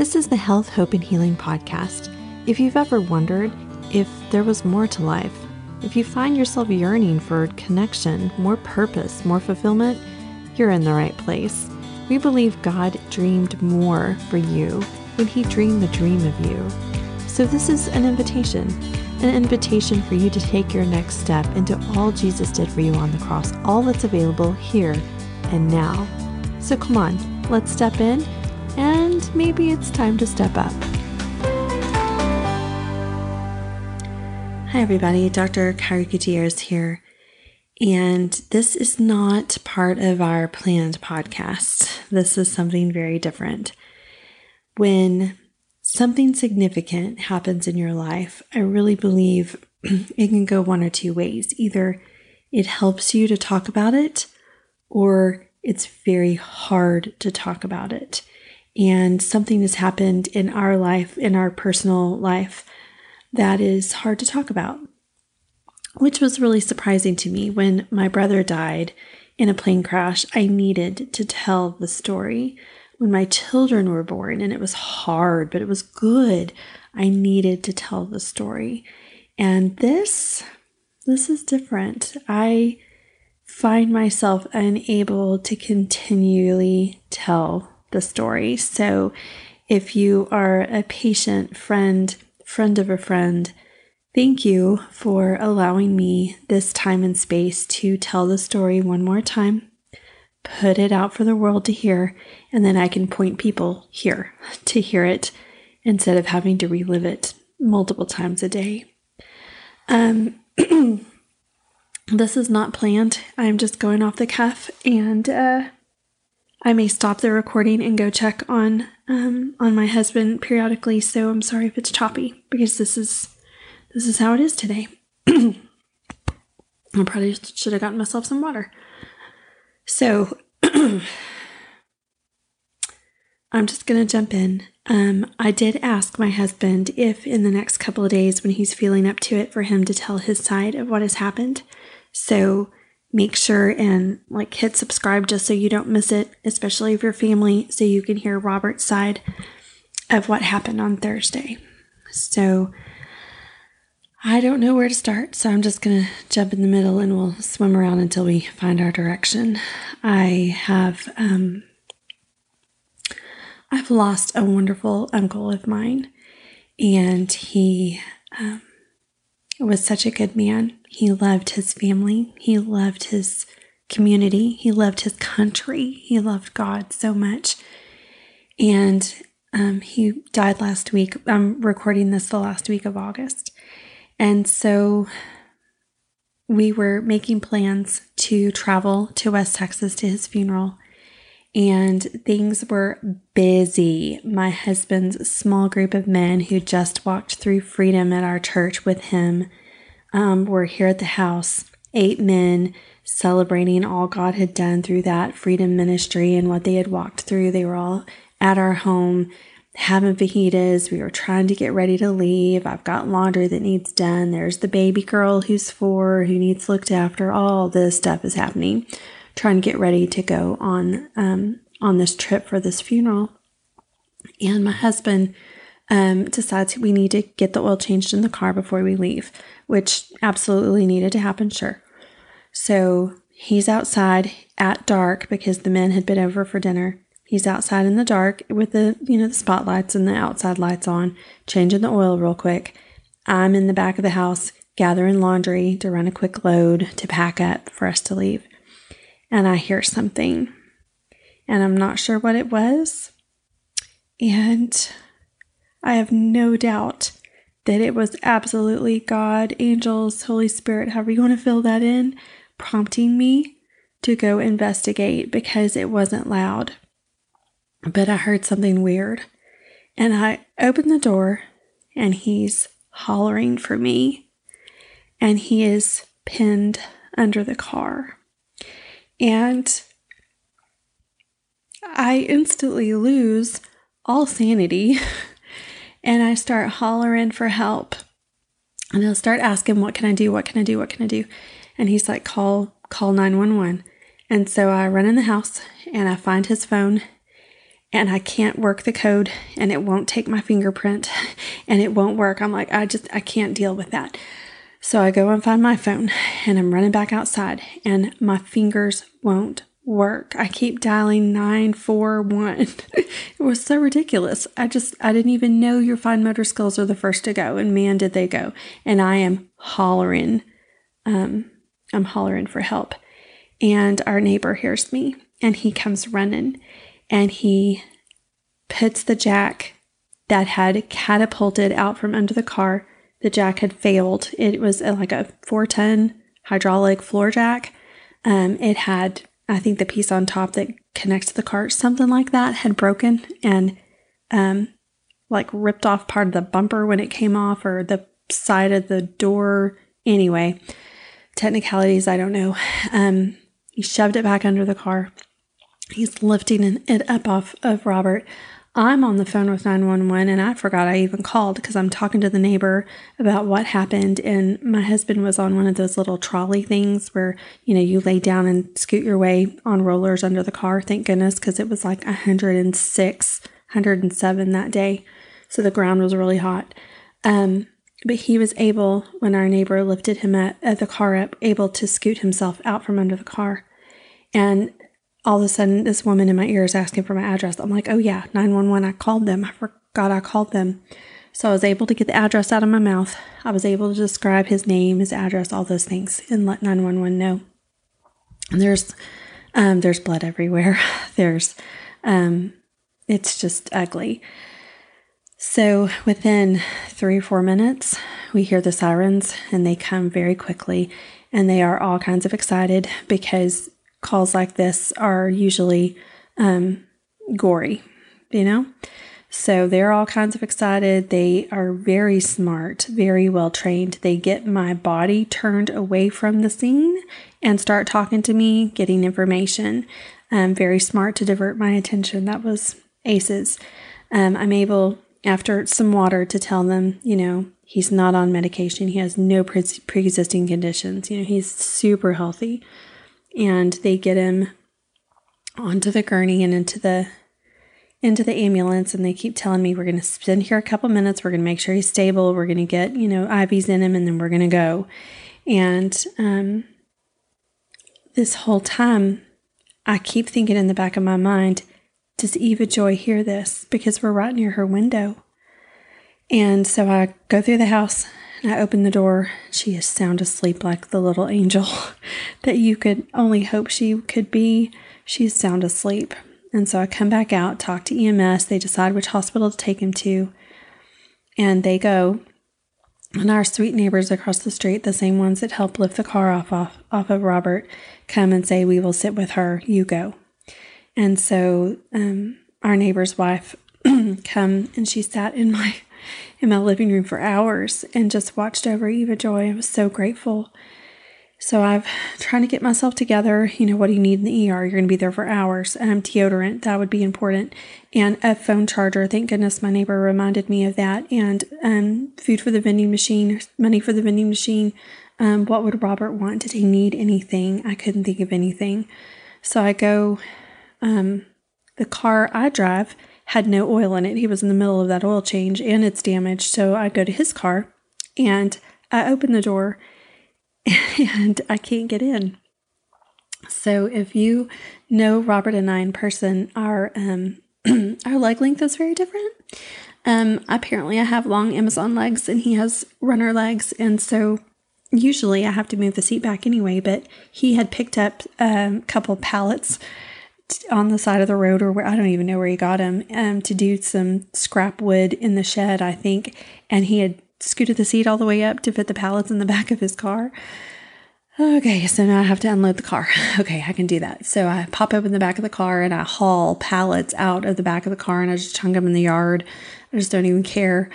This is the Health, Hope, and Healing podcast. If you've ever wondered if there was more to life, if you find yourself yearning for connection, more purpose, more fulfillment, you're in the right place. We believe God dreamed more for you when He dreamed the dream of you. So, this is an invitation an invitation for you to take your next step into all Jesus did for you on the cross, all that's available here and now. So, come on, let's step in, and maybe it's time to step up. Hi, everybody. Dr. Kyra Gutierrez here. And this is not part of our planned podcast. This is something very different. When something significant happens in your life, I really believe it can go one or two ways. Either it helps you to talk about it, or it's very hard to talk about it. And something has happened in our life, in our personal life, that is hard to talk about, which was really surprising to me. When my brother died in a plane crash, I needed to tell the story. When my children were born, and it was hard, but it was good, I needed to tell the story. And this, this is different. I find myself unable to continually tell the story. So if you are a patient friend, friend of a friend, thank you for allowing me this time and space to tell the story one more time, put it out for the world to hear, and then I can point people here to hear it instead of having to relive it multiple times a day. Um, this is not planned. I'm just going off the cuff, and uh, I may stop the recording and go check on um, on my husband periodically. So I'm sorry if it's choppy because this is this is how it is today. I probably should have gotten myself some water. So I'm just gonna jump in. Um, I did ask my husband if in the next couple of days, when he's feeling up to it, for him to tell his side of what has happened. So make sure and like hit subscribe just so you don't miss it, especially if you're family, so you can hear Robert's side of what happened on Thursday. So I don't know where to start, so I'm just going to jump in the middle and we'll swim around until we find our direction. I have um I've lost a wonderful uncle of mine and he um, was such a good man. He loved his family, he loved his community, he loved his country, he loved God so much. And um, he died last week. I'm recording this the last week of August. And so we were making plans to travel to West Texas to his funeral. And things were busy. My husband's small group of men who just walked through freedom at our church with him um, were here at the house. Eight men celebrating all God had done through that freedom ministry and what they had walked through. They were all at our home having fajitas. We were trying to get ready to leave. I've got laundry that needs done. There's the baby girl who's four who needs looked after. All this stuff is happening. Trying to get ready to go on um, on this trip for this funeral. And my husband um, decides we need to get the oil changed in the car before we leave, which absolutely needed to happen, sure. So he's outside at dark because the men had been over for dinner. He's outside in the dark with the, you know, the spotlights and the outside lights on, changing the oil real quick. I'm in the back of the house gathering laundry to run a quick load to pack up for us to leave. And I hear something, and I'm not sure what it was. And I have no doubt that it was absolutely God, angels, Holy Spirit, however you want to fill that in, prompting me to go investigate because it wasn't loud. But I heard something weird. And I opened the door and he's hollering for me. And he is pinned under the car. And I instantly lose all sanity and I start hollering for help. And I'll start asking, What can I do? What can I do? What can I do? And he's like, Call, call 911. And so I run in the house and I find his phone and I can't work the code and it won't take my fingerprint and it won't work. I'm like, I just, I can't deal with that. So I go and find my phone and I'm running back outside and my fingers won't work. I keep dialing 941. it was so ridiculous. I just, I didn't even know your fine motor skills are the first to go. And man, did they go. And I am hollering, um, I'm hollering for help. And our neighbor hears me and he comes running and he puts the jack that had catapulted out from under the car. The jack had failed. It was like a 410 hydraulic floor jack. Um, it had, I think, the piece on top that connects to the cart, something like that, had broken and um, like ripped off part of the bumper when it came off or the side of the door. Anyway, technicalities, I don't know. Um, he shoved it back under the car He's lifting it up off of Robert. I'm on the phone with 911 and I forgot I even called because I'm talking to the neighbor about what happened. And my husband was on one of those little trolley things where, you know, you lay down and scoot your way on rollers under the car. Thank goodness because it was like 106, 107 that day. So the ground was really hot. Um, but he was able, when our neighbor lifted him at, at the car up, able to scoot himself out from under the car. And all of a sudden this woman in my ear is asking for my address. I'm like, oh yeah, 911. I called them. I forgot I called them. So I was able to get the address out of my mouth. I was able to describe his name, his address, all those things, and let 911 know. And there's um, there's blood everywhere. There's um, it's just ugly. So within three or four minutes, we hear the sirens and they come very quickly and they are all kinds of excited because calls like this are usually um, gory, you know? So they're all kinds of excited. They are very smart, very well trained. They get my body turned away from the scene and start talking to me, getting information. Um, very smart to divert my attention. That was aces. Um, I'm able, after some water, to tell them, you know, he's not on medication. He has no pre existing conditions. You know, he's super healthy and they get him onto the gurney and into the into the ambulance and they keep telling me we're going to spend here a couple minutes. We're going to make sure he's stable. We're going to get you know ivs in him and then we're going to go. And um, this whole time i keep thinking in the back of my mind does eva joy hear this? Because we're right near her window. And so i go through the house and I open the door. She is sound asleep like the little angel that you could only hope she could be. She's sound asleep. And so I come back out, talk to EMS. They decide which hospital to take him to. And they go. And our sweet neighbors across the street, the same ones that helped lift the car off, off, off of Robert, come and say, We will sit with her. You go. And so um, our neighbor's wife come and she sat in my in my living room for hours and just watched over Eva Joy. I was so grateful. So I've trying to get myself together. You know, what do you need in the ER? You're going to be there for hours. Um, deodorant, that would be important. And a phone charger. Thank goodness my neighbor reminded me of that. And um, food for the vending machine, money for the vending machine. Um, what would Robert want? Did he need anything? I couldn't think of anything. So I go, um, the car I drive had no oil in it. He was in the middle of that oil change and it's damaged. So I go to his car and I open the door and I can't get in. So if you know Robert and I in person, our um, our leg length is very different. Um, apparently, I have long Amazon legs and he has runner legs, and so usually I have to move the seat back anyway. But he had picked up um, a couple pallets on the side of the road or where I don't even know where he got him um, to do some scrap wood in the shed, I think. And he had scooted the seat all the way up to fit the pallets in the back of his car. Okay, so now I have to unload the car. Okay, I can do that. So I pop open the back of the car and I haul pallets out of the back of the car and I just chunk them in the yard. I just don't even care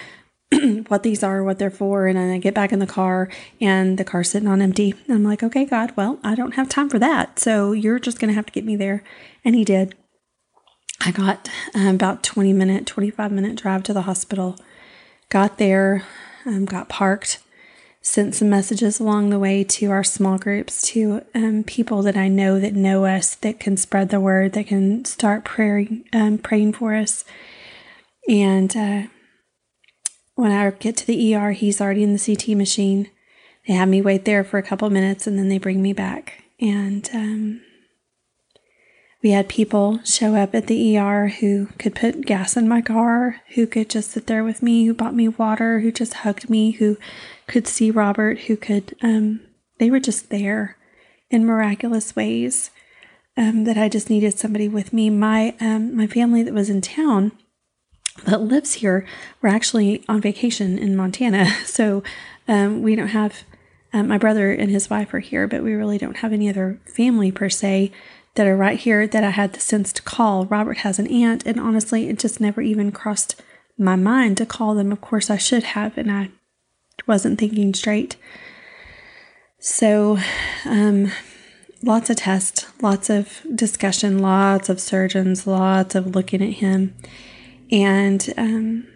what these are, what they're for. And then I get back in the car and the car's sitting on empty. I'm like, okay, God, well, I don't have time for that. So you're just going to have to get me there. And he did. I got uh, about 20 minute, 25 minute drive to the hospital. Got there, um, got parked, sent some messages along the way to our small groups, to um, people that I know that know us, that can spread the word, that can start praying, um, praying for us. And uh, when I get to the ER, he's already in the CT machine. They have me wait there for a couple minutes and then they bring me back. And um, we had people show up at the ER who could put gas in my car, who could just sit there with me, who bought me water, who just hugged me, who could see Robert, who could, um, they were just there in miraculous ways. Um, that I just needed somebody with me. My um, my family that was in town that lives here were actually on vacation in Montana, so um, we don't have. Um, my brother and his wife are here, but we really don't have any other family per se that are right here that I had the sense to call. Robert has an aunt, and honestly, it just never even crossed my mind to call them. Of course, I should have, and I wasn't thinking straight. So, um, lots of tests, lots of discussion, lots of surgeons, lots of looking at him, and um,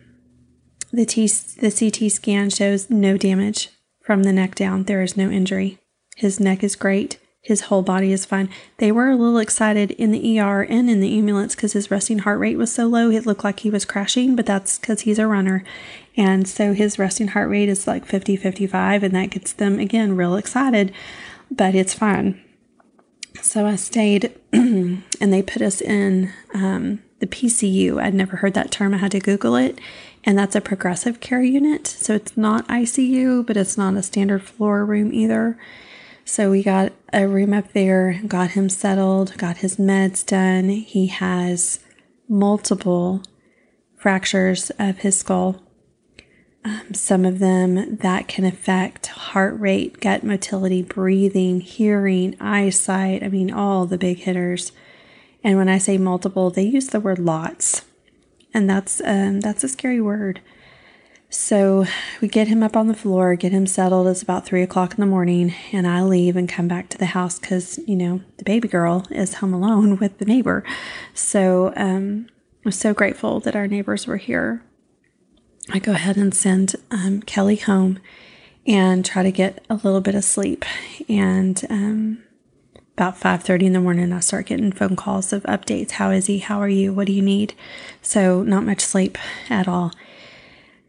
the T the CT scan shows no damage from the neck down. There is no injury. His neck is great. His whole body is fine. They were a little excited in the ER and in the ambulance because his resting heart rate was so low. It looked like he was crashing, but that's because he's a runner. And so his resting heart rate is like 50, 55, and that gets them, again, real excited, but it's fine. So I stayed, and they put us in um, the PCU. I'd never heard that term. I had to Google it. And that's a progressive care unit. So it's not ICU, but it's not a standard floor room either. So we got a room up there, got him settled, got his meds done. He has multiple fractures of his skull. Um, some of them that can affect heart rate, gut motility, breathing, hearing, eyesight. I mean, all the big hitters. And when I say multiple, they use the word lots, and that's um, that's a scary word. So we get him up on the floor, get him settled. It's about three o'clock in the morning, and I leave and come back to the house because, you know, the baby girl is home alone with the neighbor. So um, I'm so grateful that our neighbors were here. I go ahead and send um, Kelly home and try to get a little bit of sleep. And um, about 5.30 in the morning, I start getting phone calls of updates. How is he? How are you? What do you need? So not much sleep at all.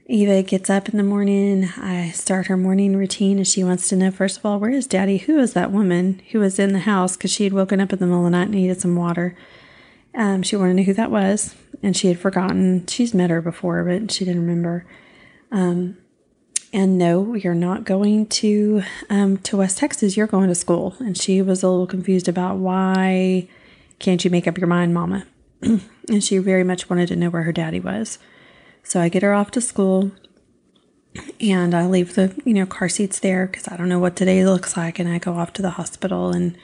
Eva gets up in the morning. I start her morning routine and she wants to know, first of all, where is daddy? Who is that woman who was in the house? Because she had woken up in the middle of the night and needed some water. Um, she wanted to know who that was and she had forgotten. She's met her before, but she didn't remember. Um, and no, you're not going to um, to West Texas. You're going to school. And she was a little confused about why can't you make up your mind, Mama? and she very much wanted to know where her daddy was. So I get her off to school and I leave the, you know, car seats there because I don't know what today looks like. And I go off to the hospital and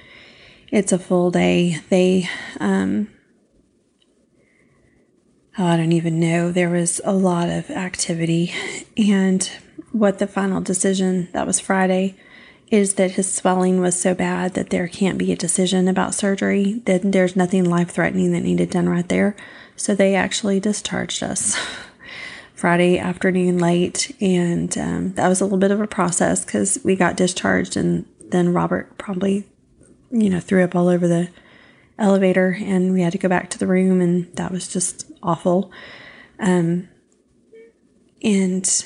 it's a full day. They, um, I don't even know. There was a lot of activity. And what the final decision, that was Friday, is that his swelling was so bad that there can't be a decision about surgery, that there's nothing life threatening that needed done right there. So they actually discharged us. Friday afternoon late, and um, that was a little bit of a process because we got discharged, and then Robert probably, you know, threw up all over the elevator, and we had to go back to the room, and that was just awful. Um, and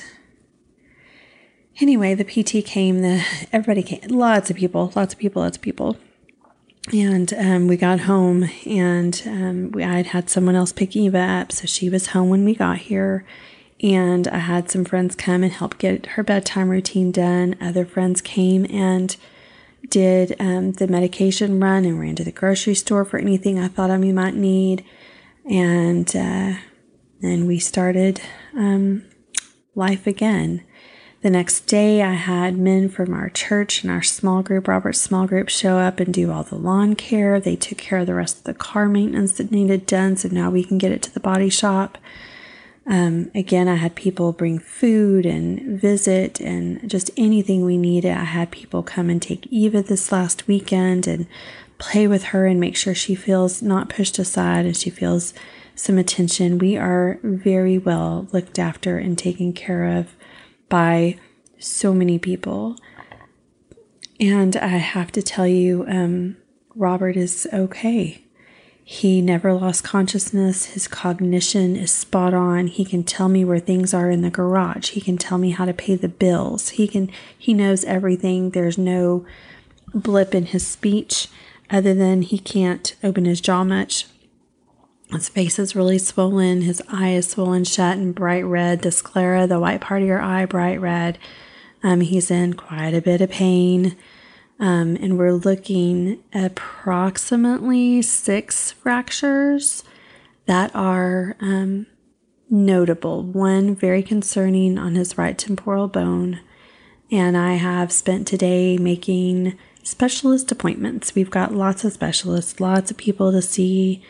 anyway, the PT came, the everybody came, lots of people, lots of people, lots of people. And um, we got home, and um, we, I'd had someone else pick Eva up, so she was home when we got here and I had some friends come and help get her bedtime routine done. Other friends came and did um, the medication run and ran to the grocery store for anything I thought I might need. And uh, then we started um, life again. The next day, I had men from our church and our small group, Robert's small group, show up and do all the lawn care. They took care of the rest of the car maintenance that needed done, so now we can get it to the body shop. Um, again, I had people bring food and visit and just anything we needed. I had people come and take Eva this last weekend and play with her and make sure she feels not pushed aside and she feels some attention. We are very well looked after and taken care of by so many people. And I have to tell you, um, Robert is okay. He never lost consciousness. His cognition is spot on. He can tell me where things are in the garage. He can tell me how to pay the bills. He can he knows everything. There's no blip in his speech other than he can't open his jaw much. His face is really swollen. His eye is swollen shut and bright red. The sclera, the white part of your eye, bright red. Um, he's in quite a bit of pain. Um, and we're looking approximately six fractures that are um, notable. One very concerning on his right temporal bone. And I have spent today making specialist appointments. We've got lots of specialists, lots of people to see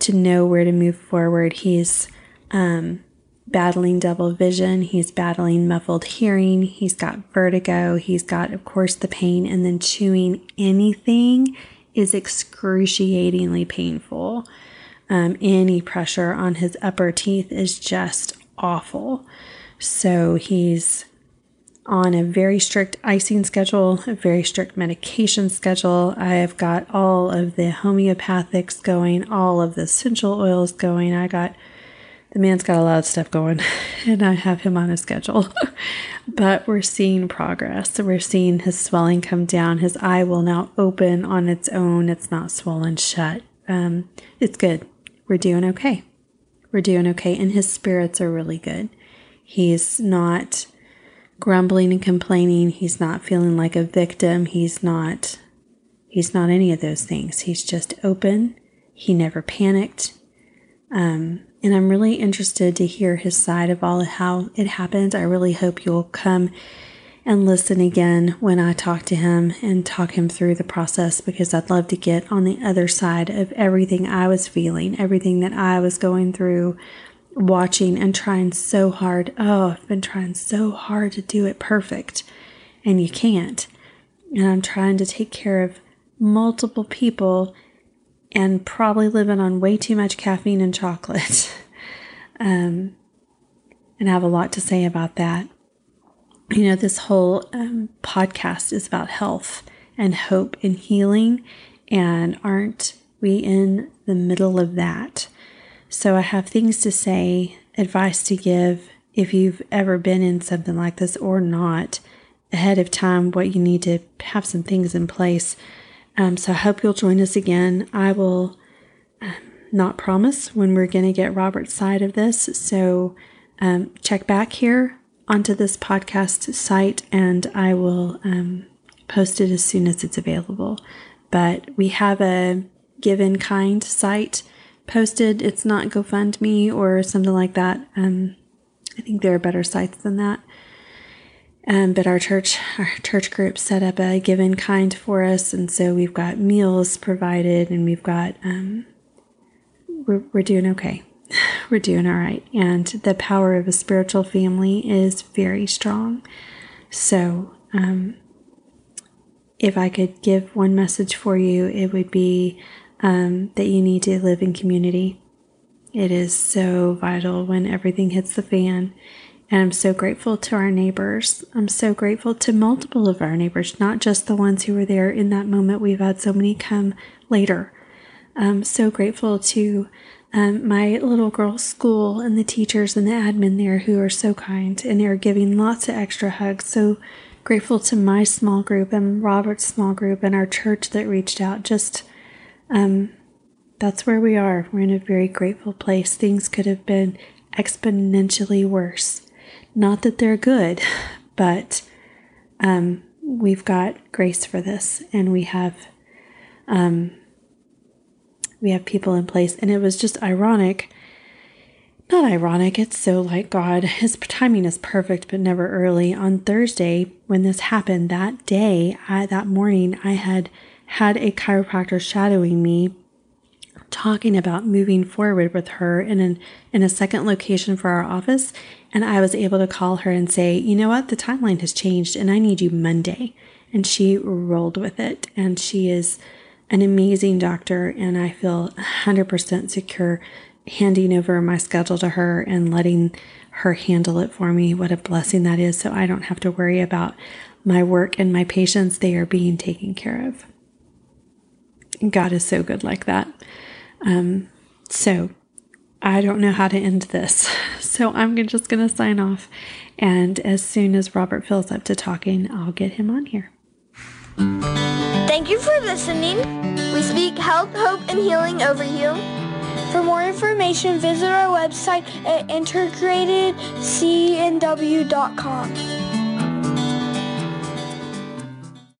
to know where to move forward. He's um, battling double vision, he's battling muffled hearing, he's got vertigo, he's got, of course, the pain, and then chewing anything is excruciatingly painful. Um, any pressure on his upper teeth is just awful. So he's on a very strict icing schedule, a very strict medication schedule. I have got all of the homeopathics going, all of the essential oils going. I got the man's got a lot of stuff going, and I have him on a schedule. but we're seeing progress. We're seeing his swelling come down. His eye will now open on its own. It's not swollen shut. Um, it's good. We're doing okay. We're doing okay, and his spirits are really good. He's not grumbling and complaining. He's not feeling like a victim. He's not he's not any of those things. He's just open. He never panicked. Um, and I'm really interested to hear his side of all of how it happened. I really hope you'll come and listen again when I talk to him and talk him through the process because I'd love to get on the other side of everything I was feeling, everything that I was going through, watching and trying so hard. Oh, I've been trying so hard to do it perfect, and you can't. And I'm trying to take care of multiple people and probably living on way too much caffeine and chocolate. um, and I have a lot to say about that. You know, this whole um, podcast is about health and hope and healing, and aren't we in the middle of that? So I have things to say, advice to give if you've ever been in something like this or not ahead of time, what you need to have some things in place. Um, so I hope you'll join us again. I will um, not promise when we're going to get Robert's side of this. So um, check back here onto this podcast site and I will um, post it as soon as it's available. But we have a give in kind site posted. It's not GoFundMe or something like that. Um, I think there are better sites than that. Um, but our church, our church group set up a give in kind for us, and so we've got meals provided, and we've got um, we're we're doing okay. we're doing all right, and the power of a spiritual family is very strong. So, um, if I could give one message for you, it would be um, that you need to live in community. It is so vital when everything hits the fan. And I'm so grateful to our neighbors. I'm so grateful to multiple of our neighbors, not just the ones who were there in that moment. We've had so many come later. I'm so grateful to um, my little girl's school and the teachers and the admin there who are so kind and they're giving lots of extra hugs. So grateful to my small group and Robert's small group and our church that reached out. Just um, that's where we are. We're in a very grateful place. Things could have been exponentially worse. Not that they're good, but um, we've got grace for this, and we have um, we have people in place. And it was just ironic. Not ironic. It's so like God. His timing is perfect, but never early. On Thursday, when this happened, that day, I, that morning, I had had a chiropractor shadowing me talking about moving forward with her in an in a second location for our office and I was able to call her and say, "You know what? The timeline has changed and I need you Monday." And she rolled with it and she is an amazing doctor and I feel 100% secure handing over my schedule to her and letting her handle it for me. What a blessing that is. So I don't have to worry about my work and my patients. They are being taken care of. God is so good like that. Um, so I don't know how to end this. So I'm just going to sign off. And as soon as Robert feels up to talking, I'll get him on here. Thank you for listening. We speak health, hope, and healing over you. For more information, visit our website at integratedcnw.com.